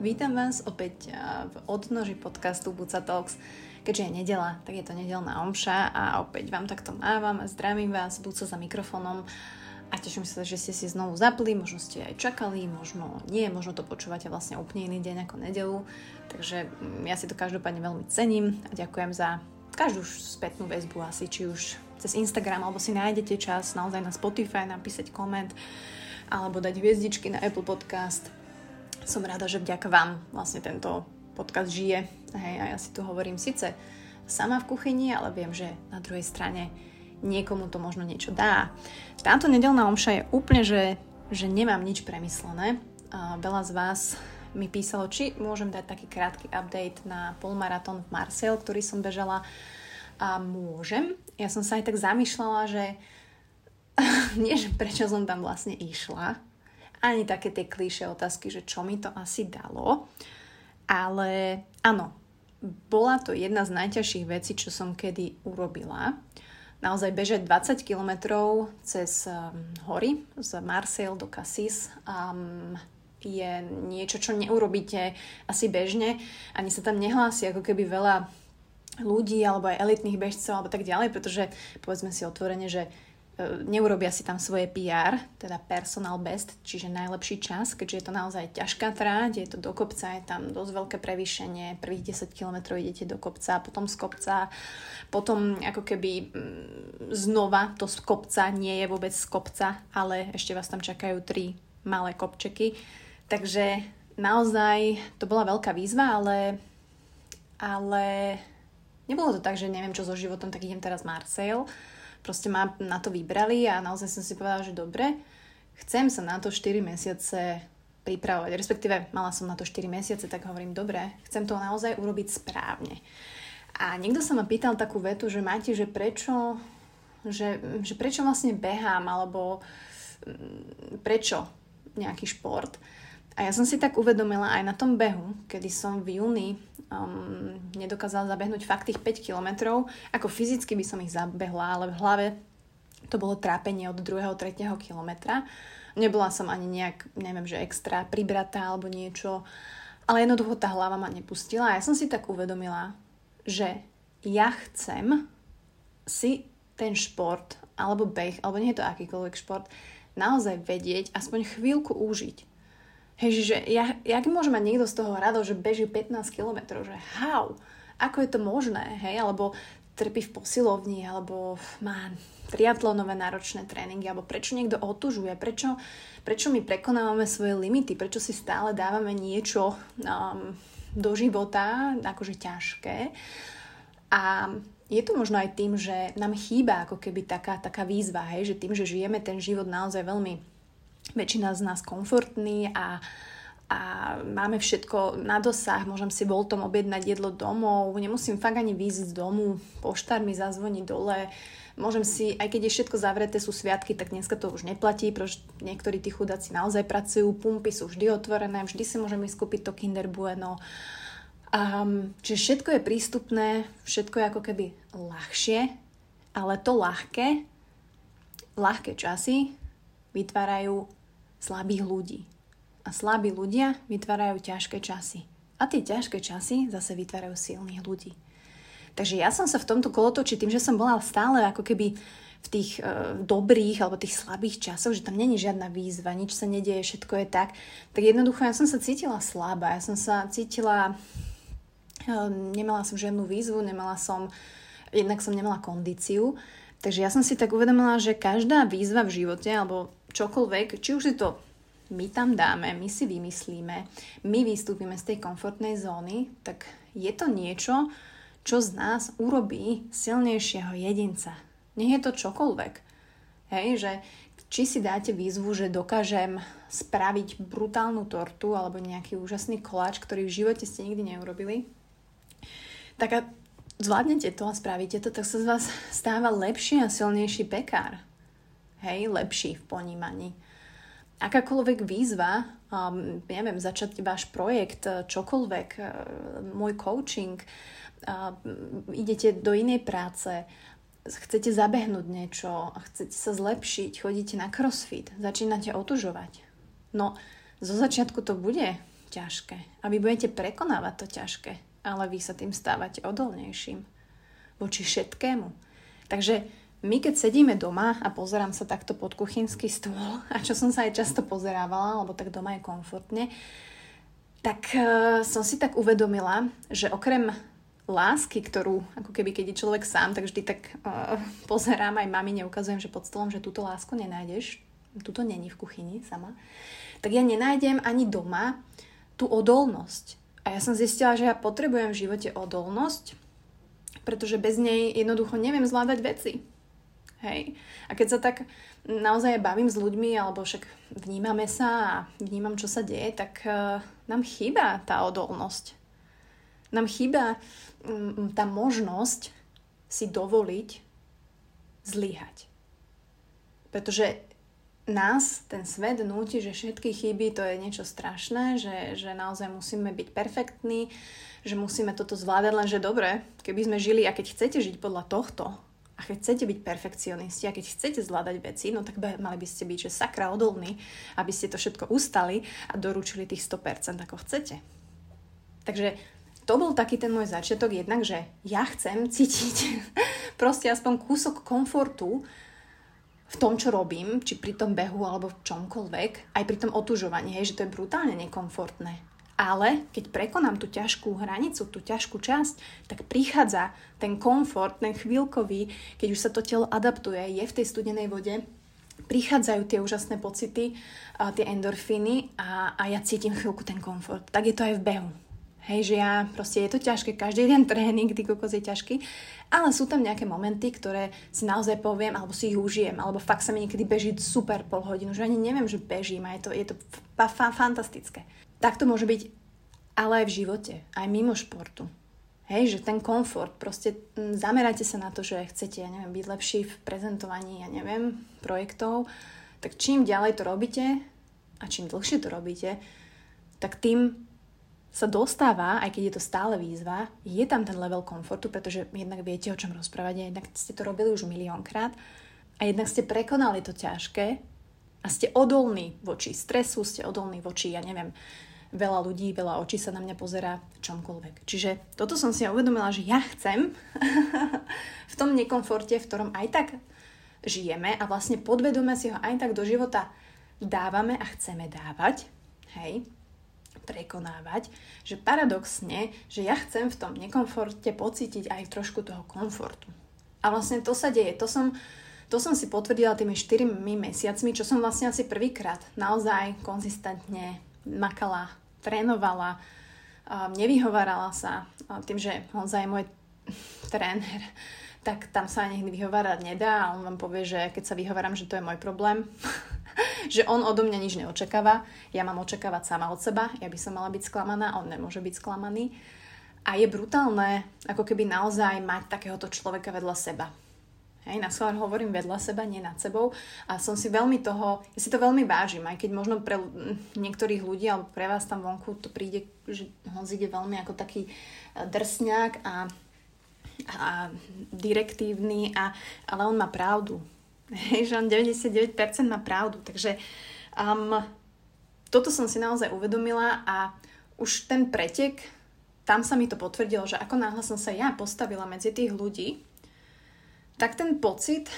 Vítam vás opäť v odnoži podcastu Buca Talks. Keďže je nedela, tak je to nedelná omša a opäť vám takto mávam a zdravím vás, Buca za mikrofónom a teším sa, že ste si znovu zapli, možno ste aj čakali, možno nie, možno to počúvate vlastne úplne iný deň ako nedelu, takže mm, ja si to každopádne veľmi cením a ďakujem za každú spätnú väzbu asi, či už cez Instagram, alebo si nájdete čas naozaj na Spotify napísať koment, alebo dať hviezdičky na Apple Podcast, som rada, že vďaka vám vlastne tento podcast žije. Hej, a ja si tu hovorím síce sama v kuchyni, ale viem, že na druhej strane niekomu to možno niečo dá. Táto nedelná omša je úplne, že, že nemám nič premyslené. Veľa z vás mi písalo, či môžem dať taký krátky update na polmaratón v Marseille, ktorý som bežala. A môžem. Ja som sa aj tak zamýšľala, že nie, že prečo som tam vlastne išla, ani také tie klíše otázky, že čo mi to asi dalo. Ale áno, bola to jedna z najťažších vecí, čo som kedy urobila. Naozaj bežať 20 km cez um, hory z Marseille do Cassis um, je niečo, čo neurobíte asi bežne. Ani sa tam nehlási ako keby veľa ľudí alebo aj elitných bežcov alebo tak ďalej, pretože povedzme si otvorene, že neurobia si tam svoje PR, teda personal best, čiže najlepší čas, keďže je to naozaj ťažká tráť, je to do kopca, je tam dosť veľké prevýšenie, prvých 10 km idete do kopca, potom z kopca, potom ako keby mm, znova to z kopca nie je vôbec z kopca, ale ešte vás tam čakajú tri malé kopčeky. Takže naozaj to bola veľká výzva, ale, ale nebolo to tak, že neviem čo so životom, tak idem teraz Marseille proste ma na to vybrali a naozaj som si povedala, že dobre, chcem sa na to 4 mesiace pripravovať, respektíve mala som na to 4 mesiace, tak hovorím, dobre, chcem to naozaj urobiť správne. A niekto sa ma pýtal takú vetu, že máte, že prečo, že, že prečo vlastne behám, alebo mm, prečo nejaký šport. A ja som si tak uvedomila aj na tom behu, kedy som v júni um, nedokázala zabehnúť fakt tých 5 kilometrov. Ako fyzicky by som ich zabehla, ale v hlave to bolo trápenie od 2. 3. kilometra. Nebola som ani nejak, neviem, že extra pribratá alebo niečo, ale jednoducho tá hlava ma nepustila a ja som si tak uvedomila, že ja chcem si ten šport alebo beh, alebo nie je to akýkoľvek šport, naozaj vedieť, aspoň chvíľku užiť. Hej, že ja, jak môže mať niekto z toho radosť, že beží 15 km, že how, ako je to možné, hej, alebo trpí v posilovni, alebo má triatlonové náročné tréningy, alebo prečo niekto otužuje, prečo, prečo my prekonávame svoje limity, prečo si stále dávame niečo um, do života, akože ťažké. A je to možno aj tým, že nám chýba ako keby taká, taká výzva, hej, že tým, že žijeme ten život naozaj veľmi väčšina z nás komfortný a, a máme všetko na dosah, môžem si voltom objednať jedlo domov, nemusím fakt ani výjsť z domu, poštár mi zazvoní dole, môžem si, aj keď je všetko zavreté, sú sviatky, tak dneska to už neplatí, pretože niektorí tí chudáci naozaj pracujú, pumpy sú vždy otvorené, vždy si môžeme ísť kúpiť to Kinder Bueno. Um, čiže všetko je prístupné, všetko je ako keby ľahšie, ale to ľahké, ľahké časy vytvárajú slabých ľudí. A slabí ľudia vytvárajú ťažké časy. A tie ťažké časy zase vytvárajú silných ľudí. Takže ja som sa v tomto kolotoči tým, že som bola stále ako keby v tých e, dobrých alebo tých slabých časoch, že tam není žiadna výzva, nič sa nedieje, všetko je tak, tak jednoducho ja som sa cítila slabá, ja som sa cítila, e, nemala som žiadnu výzvu, nemala som, jednak som nemala kondíciu, takže ja som si tak uvedomila, že každá výzva v živote alebo čokoľvek, či už si to my tam dáme, my si vymyslíme, my vystúpime z tej komfortnej zóny, tak je to niečo, čo z nás urobí silnejšieho jedinca. Nech je to čokoľvek. Hej, že či si dáte výzvu, že dokážem spraviť brutálnu tortu alebo nejaký úžasný koláč, ktorý v živote ste nikdy neurobili, tak a zvládnete to a spravíte to, tak sa z vás stáva lepší a silnejší pekár hej, lepší v ponímaní. Akákoľvek výzva, um, neviem, začať váš projekt, eh, čokoľvek, uh, môj coaching, uh, idete do inej práce, chcete zabehnúť niečo, chcete sa zlepšiť, chodíte na crossfit, začínate otužovať. No, zo začiatku to bude ťažké. A vy budete prekonávať to ťažké. Ale vy sa tým stávate odolnejším. Voči všetkému. Takže my keď sedíme doma a pozerám sa takto pod kuchynský stôl, a čo som sa aj často pozerávala, lebo tak doma je komfortne, tak uh, som si tak uvedomila, že okrem lásky, ktorú ako keby keď je človek sám, tak vždy tak uh, pozerám aj mami, neukazujem, že pod stolom, že túto lásku nenájdeš, túto není v kuchyni sama, tak ja nenájdem ani doma tú odolnosť. A ja som zistila, že ja potrebujem v živote odolnosť, pretože bez nej jednoducho neviem zvládať veci. Hej. A keď sa tak naozaj bavím s ľuďmi, alebo však vnímame sa a vnímam, čo sa deje, tak uh, nám chýba tá odolnosť. Nám chýba um, tá možnosť si dovoliť zlyhať. Pretože nás ten svet núti, že všetky chyby to je niečo strašné, že, že naozaj musíme byť perfektní, že musíme toto zvládať, lenže dobre, keby sme žili a keď chcete žiť podľa tohto, a keď chcete byť perfekcionisti a keď chcete zvládať veci, no tak mali by ste byť, že sakra odolní, aby ste to všetko ustali a doručili tých 100% ako chcete. Takže to bol taký ten môj začiatok jednak, že ja chcem cítiť proste aspoň kúsok komfortu v tom, čo robím, či pri tom behu alebo v čomkoľvek, aj pri tom otužovaní, hej, že to je brutálne nekomfortné. Ale keď prekonám tú ťažkú hranicu, tú ťažkú časť, tak prichádza ten komfort, ten chvíľkový, keď už sa to telo adaptuje, je v tej studenej vode, prichádzajú tie úžasné pocity, tie endorfíny a, a ja cítim chvíľku ten komfort. Tak je to aj v behu. Hej, že ja, proste je to ťažké, každý jeden tréning, ty kokos je ťažký, ale sú tam nejaké momenty, ktoré si naozaj poviem, alebo si ich užijem, alebo fakt sa mi niekedy beží super pol hodinu, že ani neviem, že bežím a je to, je to fa- fantastické. Tak to môže byť ale aj v živote, aj mimo športu. Hej, že ten komfort, proste zamerajte sa na to, že chcete, ja neviem, byť lepší v prezentovaní, ja neviem, projektov, tak čím ďalej to robíte a čím dlhšie to robíte, tak tým sa dostáva, aj keď je to stále výzva, je tam ten level komfortu, pretože jednak viete, o čom rozprávať, jednak ste to robili už miliónkrát a jednak ste prekonali to ťažké a ste odolní voči stresu, ste odolní voči, ja neviem, veľa ľudí, veľa očí sa na mňa pozera čomkoľvek. Čiže toto som si uvedomila, že ja chcem v tom nekomforte, v ktorom aj tak žijeme a vlastne podvedome si ho aj tak do života dávame a chceme dávať, hej, prekonávať, že paradoxne, že ja chcem v tom nekomforte pocítiť aj trošku toho komfortu. A vlastne to sa deje. To som, to som si potvrdila tými 4 mesiacmi, čo som vlastne asi prvýkrát naozaj konzistentne makala trénovala, nevyhovárala sa tým, že Honza je môj tréner, tak tam sa ani vyhovárať nedá a on vám povie, že keď sa vyhováram, že to je môj problém, že on odo mňa nič neočakáva, ja mám očakávať sama od seba, ja by som mala byť sklamaná, on nemôže byť sklamaný. A je brutálne, ako keby naozaj mať takéhoto človeka vedľa seba. Hej, na schvál hovorím vedľa seba, nie nad sebou. A som si veľmi toho, ja si to veľmi vážim, aj keď možno pre niektorých ľudí alebo pre vás tam vonku to príde, že on ide veľmi ako taký e, drsňák a, a direktívny, a, ale on má pravdu. Hej, že on 99% má pravdu. Takže um, toto som si naozaj uvedomila a už ten pretek, tam sa mi to potvrdilo, že ako náhle som sa ja postavila medzi tých ľudí, tak ten pocit,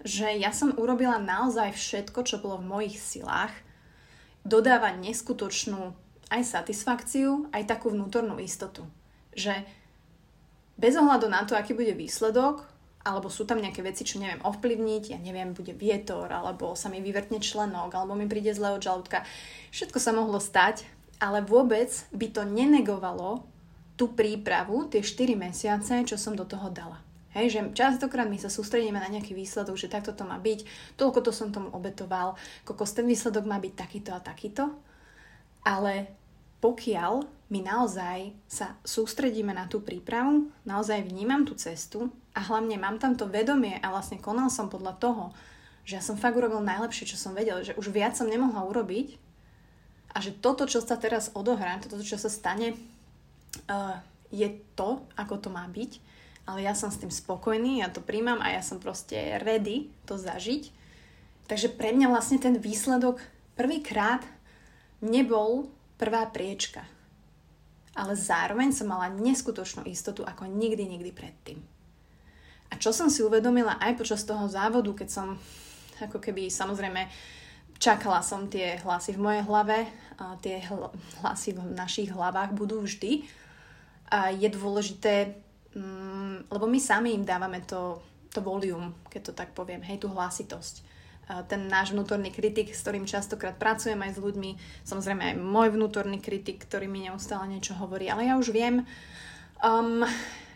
že ja som urobila naozaj všetko, čo bolo v mojich silách, dodáva neskutočnú aj satisfakciu, aj takú vnútornú istotu. Že bez ohľadu na to, aký bude výsledok, alebo sú tam nejaké veci, čo neviem ovplyvniť, ja neviem, bude vietor, alebo sa mi vyvrtne členok, alebo mi príde zle od žalúdka. Všetko sa mohlo stať, ale vôbec by to nenegovalo tú prípravu, tie 4 mesiace, čo som do toho dala. Hej, že častokrát my sa sústredíme na nejaký výsledok, že takto to má byť, toľko to som tomu obetoval, kokos ten výsledok má byť takýto a takýto. Ale pokiaľ my naozaj sa sústredíme na tú prípravu, naozaj vnímam tú cestu a hlavne mám tam to vedomie a vlastne konal som podľa toho, že ja som fakt urobil najlepšie, čo som vedel, že už viac som nemohla urobiť a že toto, čo sa teraz odohrá, toto, čo sa stane, uh, je to, ako to má byť ale ja som s tým spokojný, ja to príjmam a ja som proste ready to zažiť. Takže pre mňa vlastne ten výsledok prvýkrát nebol prvá priečka. Ale zároveň som mala neskutočnú istotu ako nikdy, nikdy predtým. A čo som si uvedomila aj počas toho závodu, keď som ako keby samozrejme čakala som tie hlasy v mojej hlave, a tie hlasy v našich hlavách budú vždy. A je dôležité, mm, lebo my sami im dávame to, to volium, keď to tak poviem, hej, tú hlasitosť ten náš vnútorný kritik, s ktorým častokrát pracujem aj s ľuďmi, samozrejme aj môj vnútorný kritik, ktorý mi neustále niečo hovorí, ale ja už viem, um,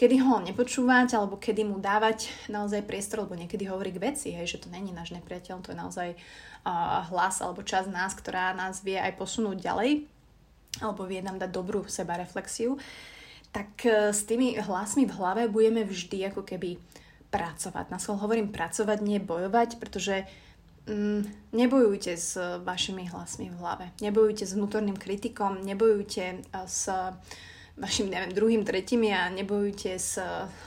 kedy ho nepočúvať, alebo kedy mu dávať naozaj priestor, lebo niekedy hovorí k veci, hej, že to není náš nepriateľ, to je naozaj uh, hlas alebo časť nás, ktorá nás vie aj posunúť ďalej, alebo vie nám dať dobrú seba reflexiu, tak uh, s tými hlasmi v hlave budeme vždy ako keby pracovať. Na hovorím pracovať, nie bojovať, pretože mm, nebojujte s vašimi hlasmi v hlave. Nebojujte s vnútorným kritikom, nebojujte s vašim, neviem, druhým, tretím a nebojujte s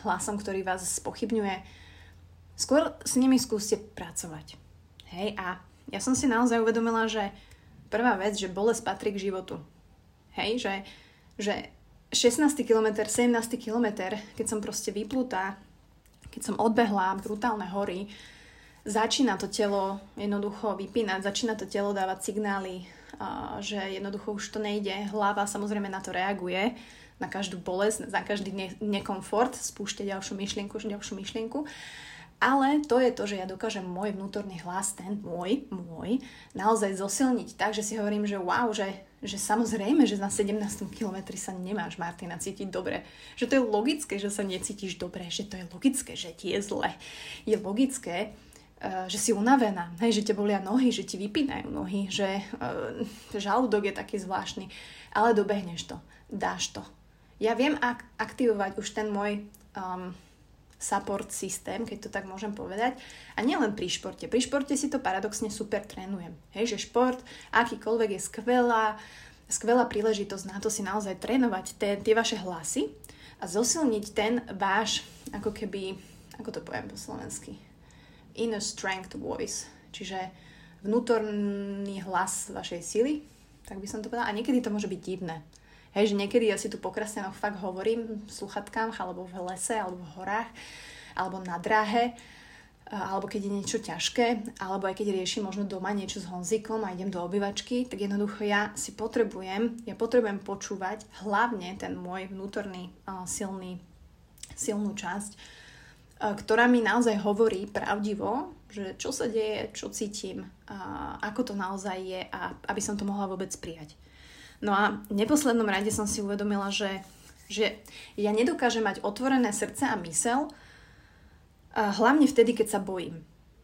hlasom, ktorý vás spochybňuje. Skôr s nimi skúste pracovať. Hej, a ja som si naozaj uvedomila, že prvá vec, že bolesť patrí k životu. Hej, že, že 16. kilometr, 17. kilometr, keď som proste vyplutá, keď som odbehla brutálne hory, začína to telo jednoducho vypínať, začína to telo dávať signály, že jednoducho už to nejde. Hlava samozrejme na to reaguje, na každú bolesť, za každý ne- nekomfort, spúšťa ďalšiu myšlienku, ďalšiu myšlienku. Ale to je to, že ja dokážem môj vnútorný hlas, ten môj, môj, naozaj zosilniť tak, že si hovorím, že wow, že, že samozrejme, že na 17. kilometri sa nemáš, Martina, cítiť dobre. Že to je logické, že sa necítiš dobre, že to je logické, že ti je zle. Je logické, že si unavená, hej, že te bolia nohy, že ti vypínajú nohy, že uh, žalúdok je taký zvláštny, ale dobehneš to, dáš to. Ja viem ak- aktivovať už ten môj um, support systém, keď to tak môžem povedať. A nielen pri športe. Pri športe si to paradoxne super trénujem. Hej, že šport, akýkoľvek je skvelá, skvelá príležitosť na to si naozaj trénovať tie, tie vaše hlasy a zosilniť ten váš, ako keby, ako to poviem po slovensky, inner strength voice, čiže vnútorný hlas vašej sily, tak by som to povedala. A niekedy to môže byť divné. Hej, že niekedy ja si tu po fakt hovorím v sluchatkách, alebo v lese, alebo v horách, alebo na dráhe, alebo keď je niečo ťažké, alebo aj keď riešim možno doma niečo s Honzikom a idem do obyvačky, tak jednoducho ja si potrebujem, ja potrebujem počúvať hlavne ten môj vnútorný silný, silnú časť, ktorá mi naozaj hovorí pravdivo, že čo sa deje, čo cítim, ako to naozaj je a aby som to mohla vôbec prijať. No a v neposlednom rade som si uvedomila, že, že ja nedokážem mať otvorené srdce a mysel, hlavne vtedy, keď sa bojím.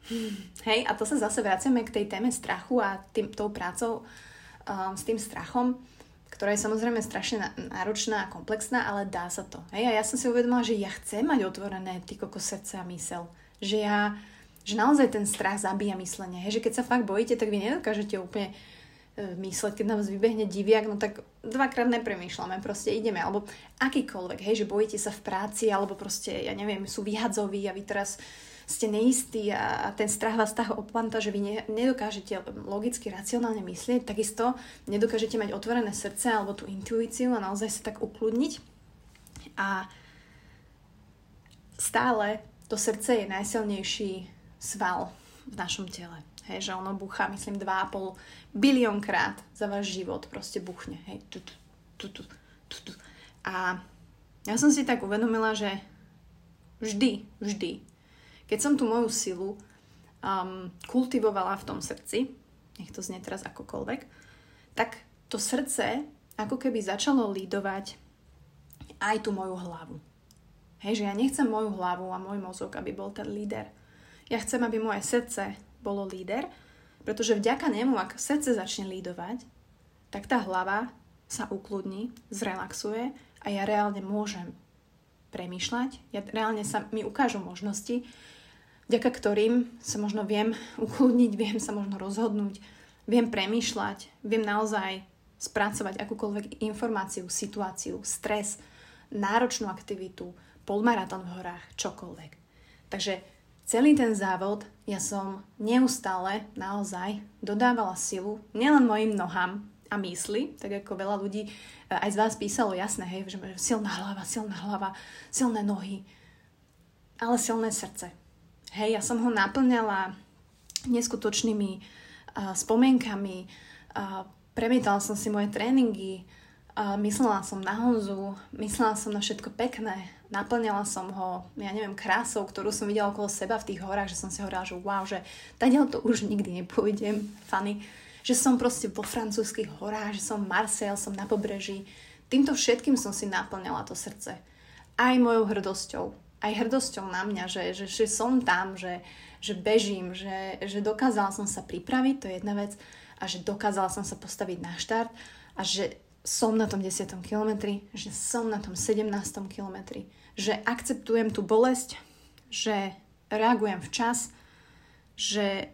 Hej, a to sa zase vraciame k tej téme strachu a tým, tou prácou um, s tým strachom ktorá je samozrejme strašne náročná a komplexná, ale dá sa to. Hej? A ja som si uvedomila, že ja chcem mať otvorené ty koko srdce a mysel. Že ja, že naozaj ten strach zabíja myslenie. Hej? Že keď sa fakt bojíte, tak vy nedokážete úplne e, mysleť, keď na vás vybehne diviak, no tak dvakrát nepremýšľame, proste ideme, alebo akýkoľvek, hej, že bojíte sa v práci, alebo proste, ja neviem, sú vyhadzoví a vy teraz ste neistí a, a ten strach vás tak opanta, že vy ne, nedokážete logicky, racionálne myslieť, takisto nedokážete mať otvorené srdce alebo tú intuíciu a naozaj sa tak ukludniť. A stále to srdce je najsilnejší sval v našom tele. Hej, že ono buchá, myslím, 2,5 bilión krát za váš život proste buchne. Hej, tu, tu, tu, tu, tu. A ja som si tak uvedomila, že vždy, vždy keď som tú moju silu um, kultivovala v tom srdci, nech to znie teraz akokoľvek, tak to srdce ako keby začalo lídovať aj tú moju hlavu. Hej, že ja nechcem moju hlavu a môj mozog, aby bol ten líder. Ja chcem, aby moje srdce bolo líder, pretože vďaka nemu, ak srdce začne lídovať, tak tá hlava sa ukludní, zrelaxuje a ja reálne môžem premýšľať, ja reálne sa mi ukážu možnosti, vďaka ktorým sa možno viem ukludniť, viem sa možno rozhodnúť, viem premýšľať, viem naozaj spracovať akúkoľvek informáciu, situáciu, stres, náročnú aktivitu, polmaratón v horách, čokoľvek. Takže celý ten závod ja som neustále naozaj dodávala silu nielen mojim nohám, a mysli, tak ako veľa ľudí e, aj z vás písalo, jasné, hej, že silná hlava, silná hlava, silné nohy, ale silné srdce. Hej, ja som ho naplňala neskutočnými uh, spomienkami, uh, premietala som si moje tréningy, uh, myslela som na Honzu, myslela som na všetko pekné, naplňala som ho, ja neviem, krásou, ktorú som videla okolo seba v tých horách, že som si hovorila, že wow, že tadiaľ to už nikdy nepôjdem, funny, že som proste vo francúzských horách, že som Marseille, som na pobreží. Týmto všetkým som si naplňala to srdce. Aj mojou hrdosťou. Aj hrdosťou na mňa, že, že, že som tam, že, že bežím, že, že dokázala som sa pripraviť, to je jedna vec, a že dokázala som sa postaviť na štart a že som na tom 10. kilometri, že som na tom 17. kilometri, že akceptujem tú bolesť, že reagujem včas, že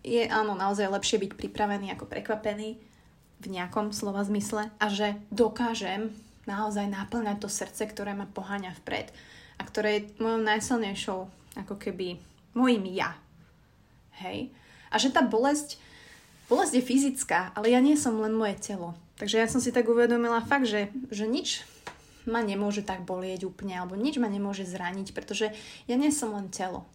je áno naozaj lepšie byť pripravený ako prekvapený v nejakom slova zmysle a že dokážem naozaj naplňať to srdce, ktoré ma poháňa vpred a ktoré je mojou najsilnejšou ako keby mojim ja. Hej? A že tá bolesť, bolesť je fyzická, ale ja nie som len moje telo. Takže ja som si tak uvedomila fakt, že, že nič ma nemôže tak bolieť úplne, alebo nič ma nemôže zraniť, pretože ja nie som len telo.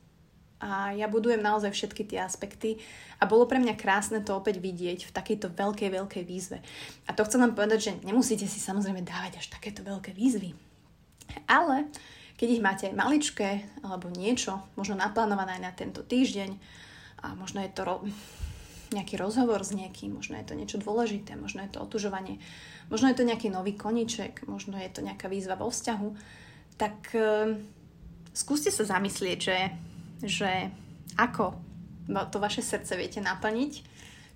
A ja budujem naozaj všetky tie aspekty a bolo pre mňa krásne to opäť vidieť v takejto veľkej, veľkej výzve. A to chcem vám povedať, že nemusíte si samozrejme dávať až takéto veľké výzvy. Ale keď ich máte maličké alebo niečo, možno naplánované aj na tento týždeň, a možno je to ro- nejaký rozhovor s niekým, možno je to niečo dôležité, možno je to otužovanie, možno je to nejaký nový koniček, možno je to nejaká výzva vo vzťahu, tak e, skúste sa zamyslieť, že, že ako to vaše srdce viete naplniť,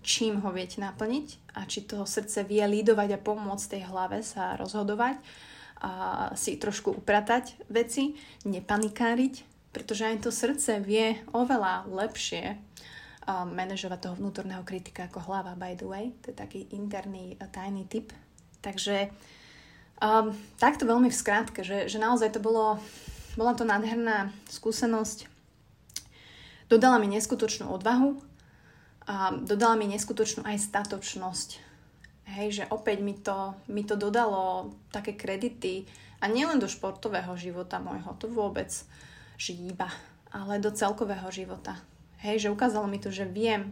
čím ho viete naplniť a či to srdce vie lídovať a pomôcť tej hlave sa rozhodovať si trošku upratať veci, nepanikáriť, pretože aj to srdce vie oveľa lepšie manažovať toho vnútorného kritika ako hlava, by the way. To je taký interný tajný typ. Takže um, takto veľmi v skrátke, že, že naozaj to bolo, bola to nádherná skúsenosť. Dodala mi neskutočnú odvahu a dodala mi neskutočnú aj statočnosť. Hej, že opäť mi to, mi to dodalo také kredity a nielen do športového života môjho, to vôbec žíba, ale do celkového života Hej, že ukázalo mi to, že viem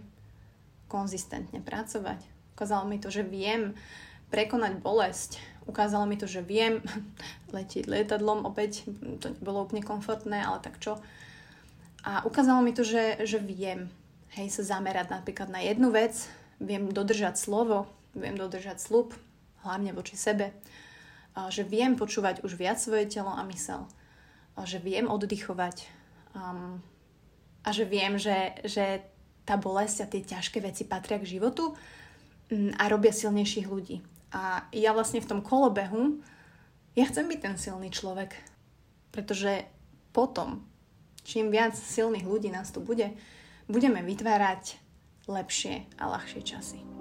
konzistentne pracovať. Ukázalo mi to, že viem prekonať bolesť. Ukázalo mi to, že viem letieť lietadlom opäť. To bolo úplne komfortné, ale tak čo. A ukázalo mi to, že, že viem hej, sa zamerať napríklad na jednu vec, viem dodržať slovo, viem dodržať slub, hlavne voči sebe, že viem počúvať už viac svoje telo a mysel, že viem oddychovať, a že viem, že, že tá bolesť a tie ťažké veci patria k životu mm, a robia silnejších ľudí. A ja vlastne v tom kolobehu, ja chcem byť ten silný človek, pretože potom, čím viac silných ľudí nás tu bude, budeme vytvárať lepšie a ľahšie časy.